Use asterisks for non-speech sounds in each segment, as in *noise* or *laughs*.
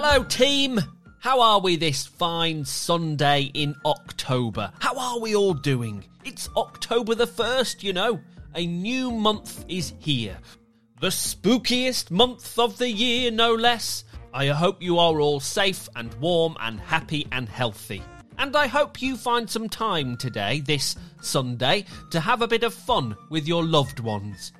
Hello, team. How are we this fine Sunday in October? How are we all doing? It's October the 1st, you know. A new month is here. The spookiest month of the year, no less. I hope you are all safe and warm and happy and healthy. And I hope you find some time today, this Sunday, to have a bit of fun with your loved ones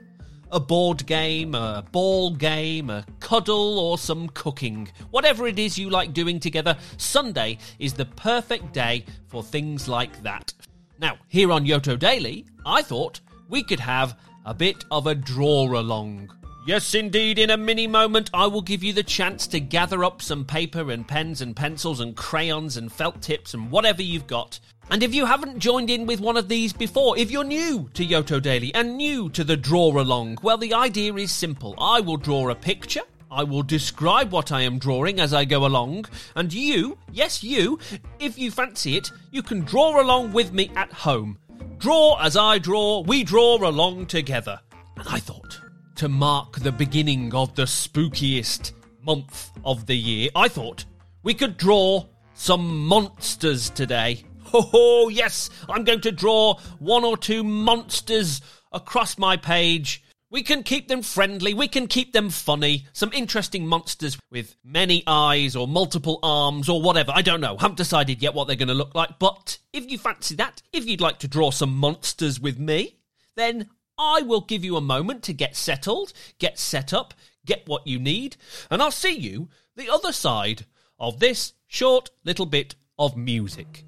a board game, a ball game, a cuddle, or some cooking. Whatever it is you like doing together, Sunday is the perfect day for things like that. Now, here on Yoto Daily, I thought we could have a bit of a draw along. Yes, indeed, in a mini moment, I will give you the chance to gather up some paper and pens and pencils and crayons and felt tips and whatever you've got. And if you haven't joined in with one of these before, if you're new to Yoto Daily and new to the draw along, well, the idea is simple. I will draw a picture. I will describe what I am drawing as I go along, and you, yes, you, if you fancy it, you can draw along with me at home. Draw as I draw, we draw along together. And I thought, to mark the beginning of the spookiest month of the year, I thought we could draw some monsters today. Oh, yes, I'm going to draw one or two monsters across my page. We can keep them friendly, we can keep them funny, some interesting monsters with many eyes or multiple arms or whatever. I don't know, haven't decided yet what they're going to look like, but if you fancy that, if you'd like to draw some monsters with me, then I will give you a moment to get settled, get set up, get what you need, and I'll see you the other side of this short little bit of music.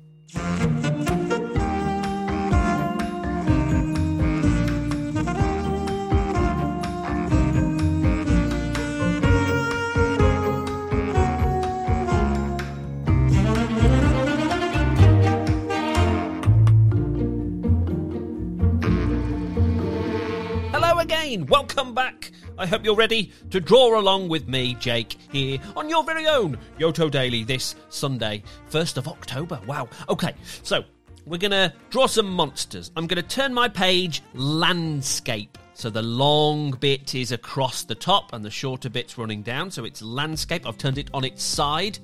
Again. Welcome back. I hope you're ready to draw along with me, Jake, here on your very own Yoto Daily this Sunday, 1st of October. Wow. Okay, so we're going to draw some monsters. I'm going to turn my page landscape. So the long bit is across the top and the shorter bit's running down. So it's landscape. I've turned it on its side.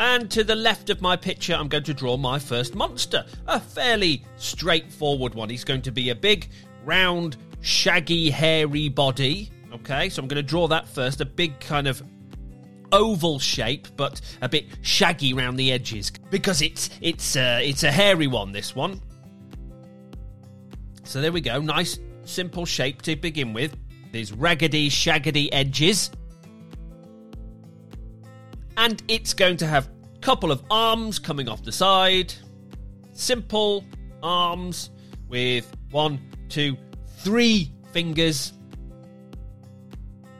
And to the left of my picture, I'm going to draw my first monster. A fairly straightforward one. He's going to be a big, round, shaggy, hairy body. Okay, so I'm going to draw that first. A big kind of oval shape, but a bit shaggy around the edges because it's it's uh, it's a hairy one. This one. So there we go. Nice, simple shape to begin with. These raggedy, shaggedy edges, and it's going to have a couple of arms coming off the side. Simple arms with one, two, three fingers.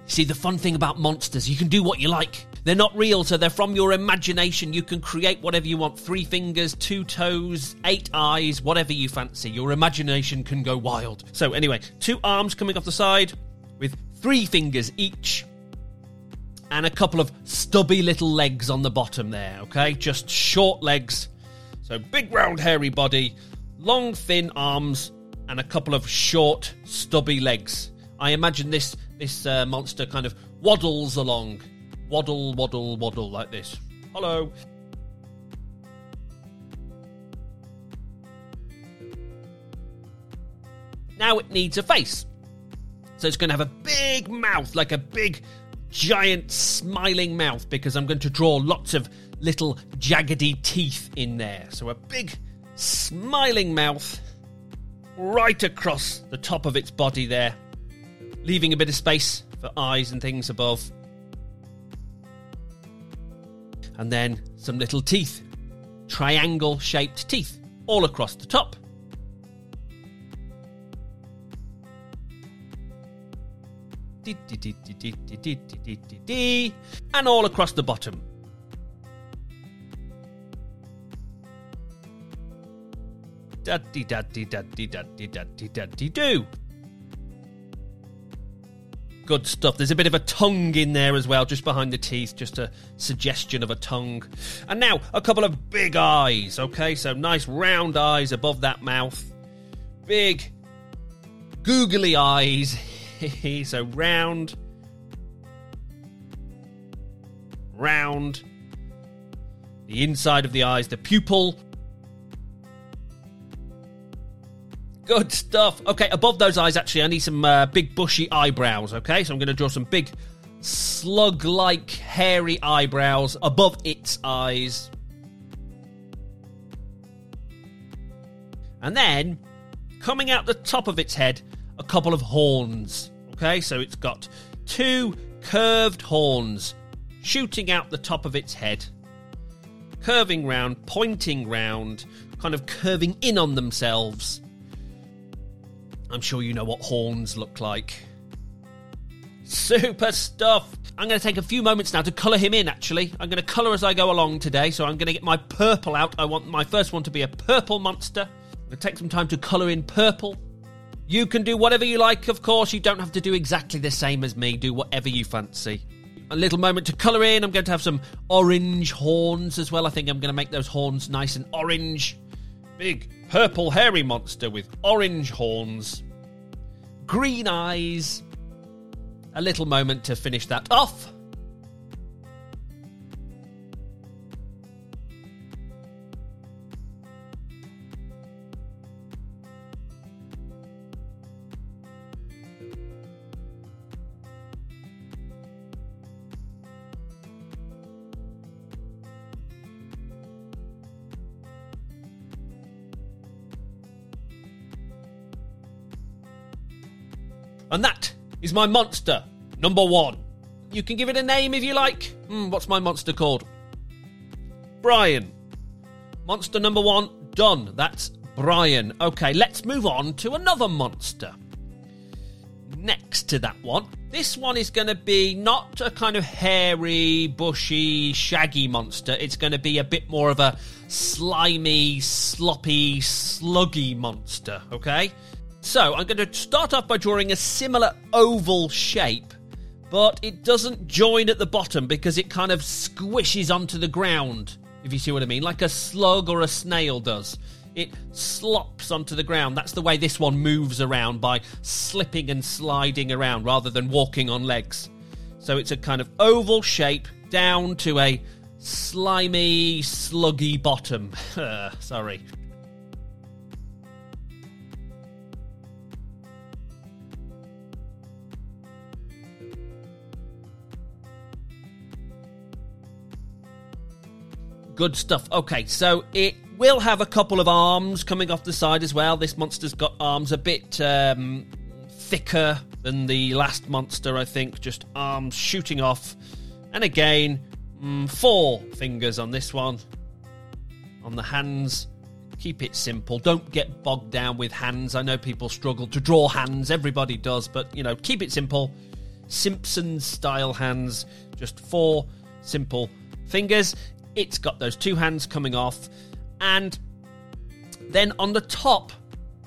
See, the fun thing about monsters, you can do what you like. They're not real, so they're from your imagination. You can create whatever you want three fingers, two toes, eight eyes, whatever you fancy. Your imagination can go wild. So, anyway, two arms coming off the side with three fingers each, and a couple of stubby little legs on the bottom there, okay? Just short legs. So, big, round, hairy body, long, thin arms, and a couple of short, stubby legs. I imagine this this uh, monster kind of waddles along, waddle, waddle, waddle like this. Hello. Now it needs a face. So it's going to have a big mouth, like a big, giant, smiling mouth, because I'm going to draw lots of little jaggedy teeth in there. So a big, smiling mouth right across the top of its body there, leaving a bit of space for eyes and things above. And then some little teeth, triangle shaped teeth, all across the top. And all across the bottom. Duddy duddy duddy duddy duddy duddy do. Good stuff. There's a bit of a tongue in there as well, just behind the teeth, just a suggestion of a tongue. And now, a couple of big eyes, okay? So nice round eyes above that mouth. Big, googly eyes. so round, round. The inside of the eyes, the pupil. Good stuff. Okay, above those eyes, actually, I need some uh, big bushy eyebrows. Okay, so I'm going to draw some big slug like hairy eyebrows above its eyes. And then, coming out the top of its head, a couple of horns. Okay, so it's got two curved horns shooting out the top of its head, curving round, pointing round, kind of curving in on themselves. I'm sure you know what horns look like. Super stuff! I'm going to take a few moments now to colour him in, actually. I'm going to colour as I go along today, so I'm going to get my purple out. I want my first one to be a purple monster. I'm going to take some time to colour in purple. You can do whatever you like, of course. You don't have to do exactly the same as me. Do whatever you fancy. A little moment to colour in. I'm going to have some orange horns as well. I think I'm going to make those horns nice and orange. Big purple hairy monster with orange horns, green eyes. A little moment to finish that off. And that is my monster, number one. You can give it a name if you like. Hmm, what's my monster called? Brian. Monster number one, done. That's Brian. Okay, let's move on to another monster. Next to that one, this one is going to be not a kind of hairy, bushy, shaggy monster. It's going to be a bit more of a slimy, sloppy, sluggy monster, okay? So I'm going to start off by drawing a similar oval shape, but it doesn't join at the bottom because it kind of squishes onto the ground, if you see what I mean, like a slug or a snail does. It slops onto the ground. That's the way this one moves around by slipping and sliding around rather than walking on legs. So it's a kind of oval shape down to a slimy, sluggy bottom. *laughs* Sorry. Good stuff. Okay, so it will have a couple of arms coming off the side as well. This monster's got arms a bit um, thicker than the last monster, I think. Just arms shooting off. And again, mm, four fingers on this one. On the hands. Keep it simple. Don't get bogged down with hands. I know people struggle to draw hands. Everybody does. But, you know, keep it simple. Simpsons style hands. Just four simple fingers. It's got those two hands coming off, and then on the top,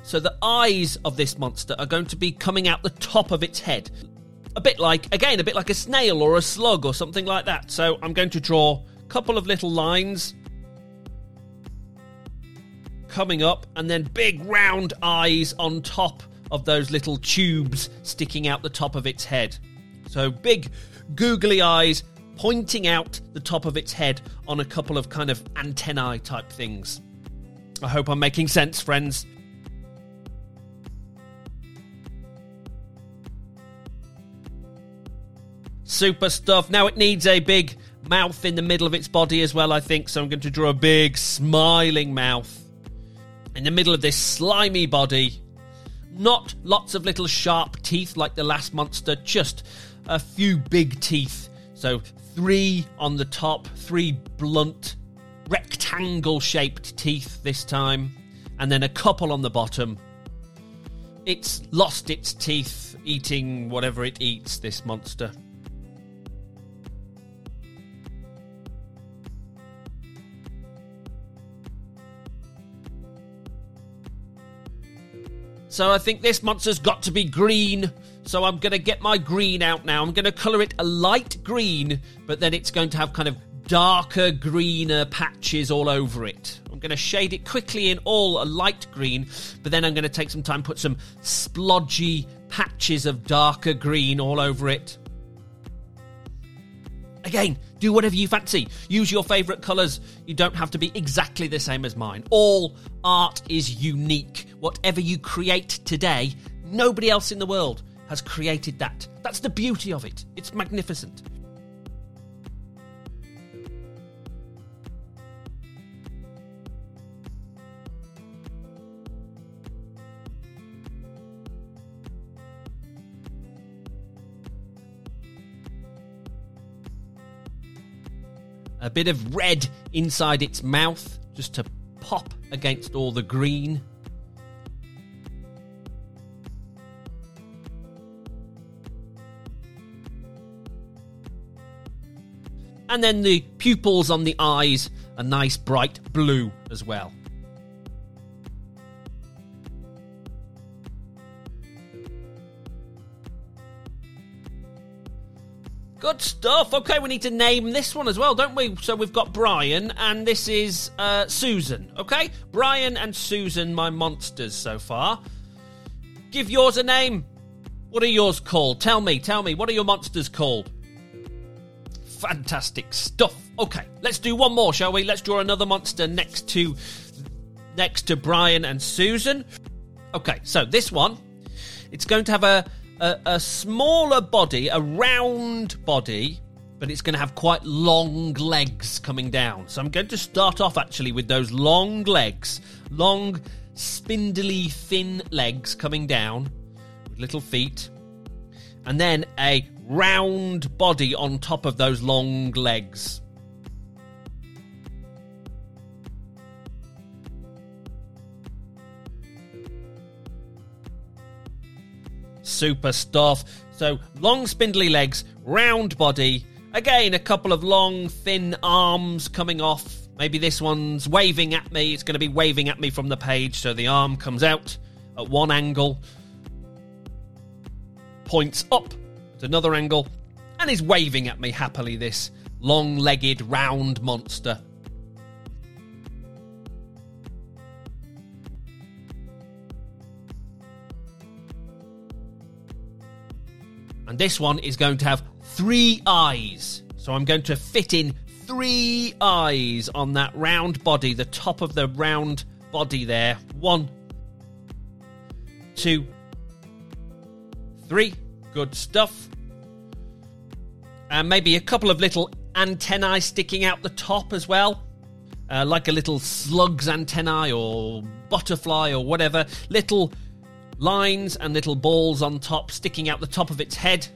so the eyes of this monster are going to be coming out the top of its head. A bit like, again, a bit like a snail or a slug or something like that. So I'm going to draw a couple of little lines coming up, and then big round eyes on top of those little tubes sticking out the top of its head. So big googly eyes pointing out the top of its head on a couple of kind of antennae type things. I hope I'm making sense, friends. Super stuff. Now it needs a big mouth in the middle of its body as well, I think. So I'm going to draw a big smiling mouth in the middle of this slimy body. Not lots of little sharp teeth like the last monster, just a few big teeth. So three on the top, three blunt, rectangle shaped teeth this time, and then a couple on the bottom. It's lost its teeth eating whatever it eats, this monster. So I think this monster's got to be green. So I'm going to get my green out now. I'm going to colour it a light green, but then it's going to have kind of darker, greener patches all over it. I'm going to shade it quickly in all a light green, but then I'm going to take some time, put some splodgy patches of darker green all over it. Again, do whatever you fancy. Use your favourite colours. You don't have to be exactly the same as mine. All art is unique. Whatever you create today, nobody else in the world has created that. That's the beauty of it. It's magnificent. a bit of red inside its mouth just to pop against all the green. And then the pupils on the eyes, a nice bright blue as well. Good stuff. Okay, we need to name this one as well, don't we? So we've got Brian, and this is uh, Susan. Okay, Brian and Susan, my monsters so far. Give yours a name. What are yours called? Tell me. Tell me. What are your monsters called? Fantastic stuff. Okay, let's do one more, shall we? Let's draw another monster next to next to Brian and Susan. Okay, so this one, it's going to have a a, a smaller body, a round body, but it's going to have quite long legs coming down. So I'm going to start off actually with those long legs, long, spindly, thin legs coming down with little feet, and then a round body on top of those long legs. Super stuff. So, long spindly legs, round body. Again, a couple of long, thin arms coming off. Maybe this one's waving at me. It's going to be waving at me from the page, so the arm comes out at one angle, points up another angle, and is waving at me happily. This long legged, round monster. And this one is going to have three eyes. So I'm going to fit in three eyes on that round body, the top of the round body there. One, two, three. Good stuff. And maybe a couple of little antennae sticking out the top as well. Uh, like a little slug's antennae or butterfly or whatever. Little lines and little balls on top sticking out the top of its head.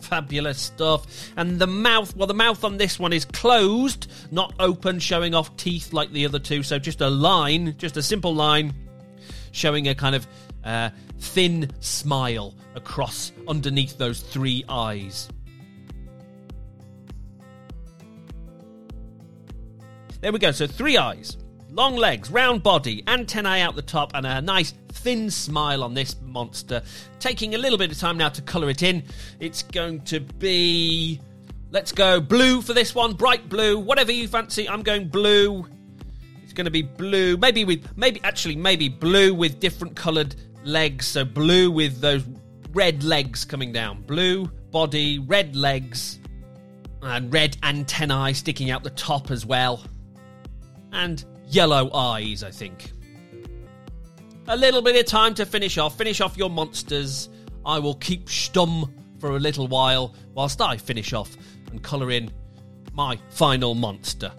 Fabulous stuff. And the mouth, well, the mouth on this one is closed, not open, showing off teeth like the other two. So just a line, just a simple line, showing a kind of uh, thin smile across underneath those three eyes. There we go. So three eyes. Long legs, round body, antennae out the top, and a nice thin smile on this monster. Taking a little bit of time now to colour it in. It's going to be. Let's go blue for this one, bright blue, whatever you fancy. I'm going blue. It's going to be blue, maybe with, maybe actually, maybe blue with different coloured legs. So blue with those red legs coming down. Blue body, red legs, and red antennae sticking out the top as well. And yellow eyes, I think. A little bit of time to finish off. Finish off your monsters. I will keep stum for a little while whilst I finish off and colour in my final monster.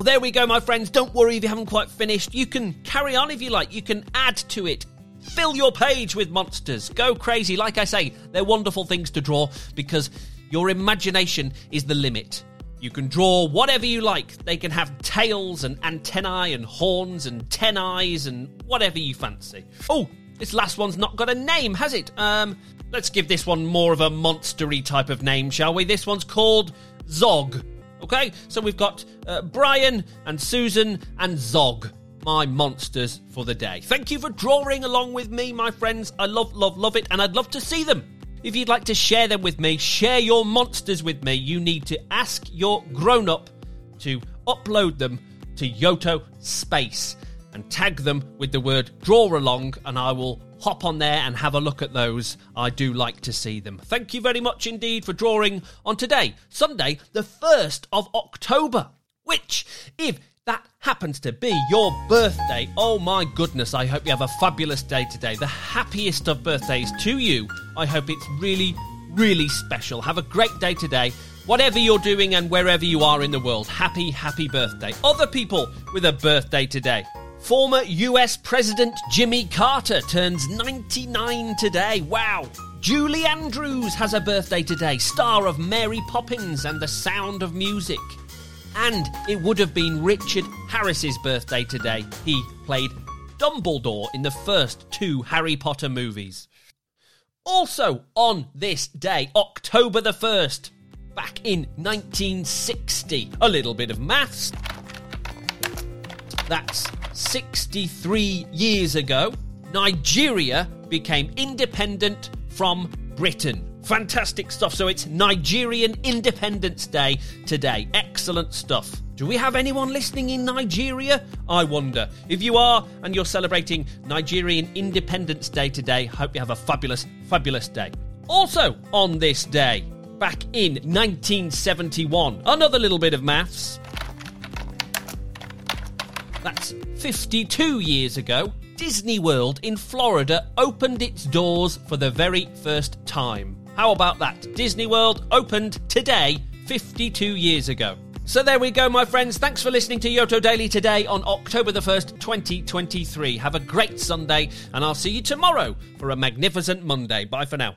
Well, there we go, my friends. Don't worry if you haven't quite finished. You can carry on if you like. You can add to it. Fill your page with monsters. Go crazy. Like I say, they're wonderful things to draw because your imagination is the limit. You can draw whatever you like. They can have tails and antennae and horns and ten eyes and whatever you fancy. Oh, This last one's not got a name, has it? Um, let's give this one more of a monstery type of name, shall we? This one's called Zog. Okay, so we've got uh, Brian and Susan and Zog, my monsters for the day. Thank you for drawing along with me, my friends. I love, love, love it, and I'd love to see them. If you'd like to share them with me, share your monsters with me, you need to ask your grown up to upload them to Yoto Space and tag them with the word draw along, and I will hop on there and have a look at those. I do like to see them. Thank you very much indeed for drawing on today, Sunday, the 1st of October, which, if that happens to be your birthday, oh my goodness, I hope you have a fabulous day today. The happiest of birthdays to you. I hope it's really, really special. Have a great day today. Whatever you're doing and wherever you are in the world, happy, happy birthday. Other people with a birthday today. Former US President Jimmy Carter turns 99 today. Wow. Julie Andrews has a birthday today, star of Mary Poppins and The Sound of Music. And it would have been Richard Harris's birthday today. He played Dumbledore in the first two Harry Potter movies. Also on this day, October the 1st, back in 1960, a little bit of maths. That's 63 years ago, Nigeria became independent from Britain. Fantastic stuff. So it's Nigerian Independence Day today. Excellent stuff. Do we have anyone listening in Nigeria? I wonder. If you are and you're celebrating Nigerian Independence Day today, hope you have a fabulous, fabulous day. Also, on this day, back in 1971, another little bit of maths. That's 52 years ago. Disney World in Florida opened its doors for the very first time. How about that? Disney World opened today, 52 years ago. So there we go, my friends. Thanks for listening to Yoto Daily today on October the 1st, 2023. Have a great Sunday, and I'll see you tomorrow for a magnificent Monday. Bye for now.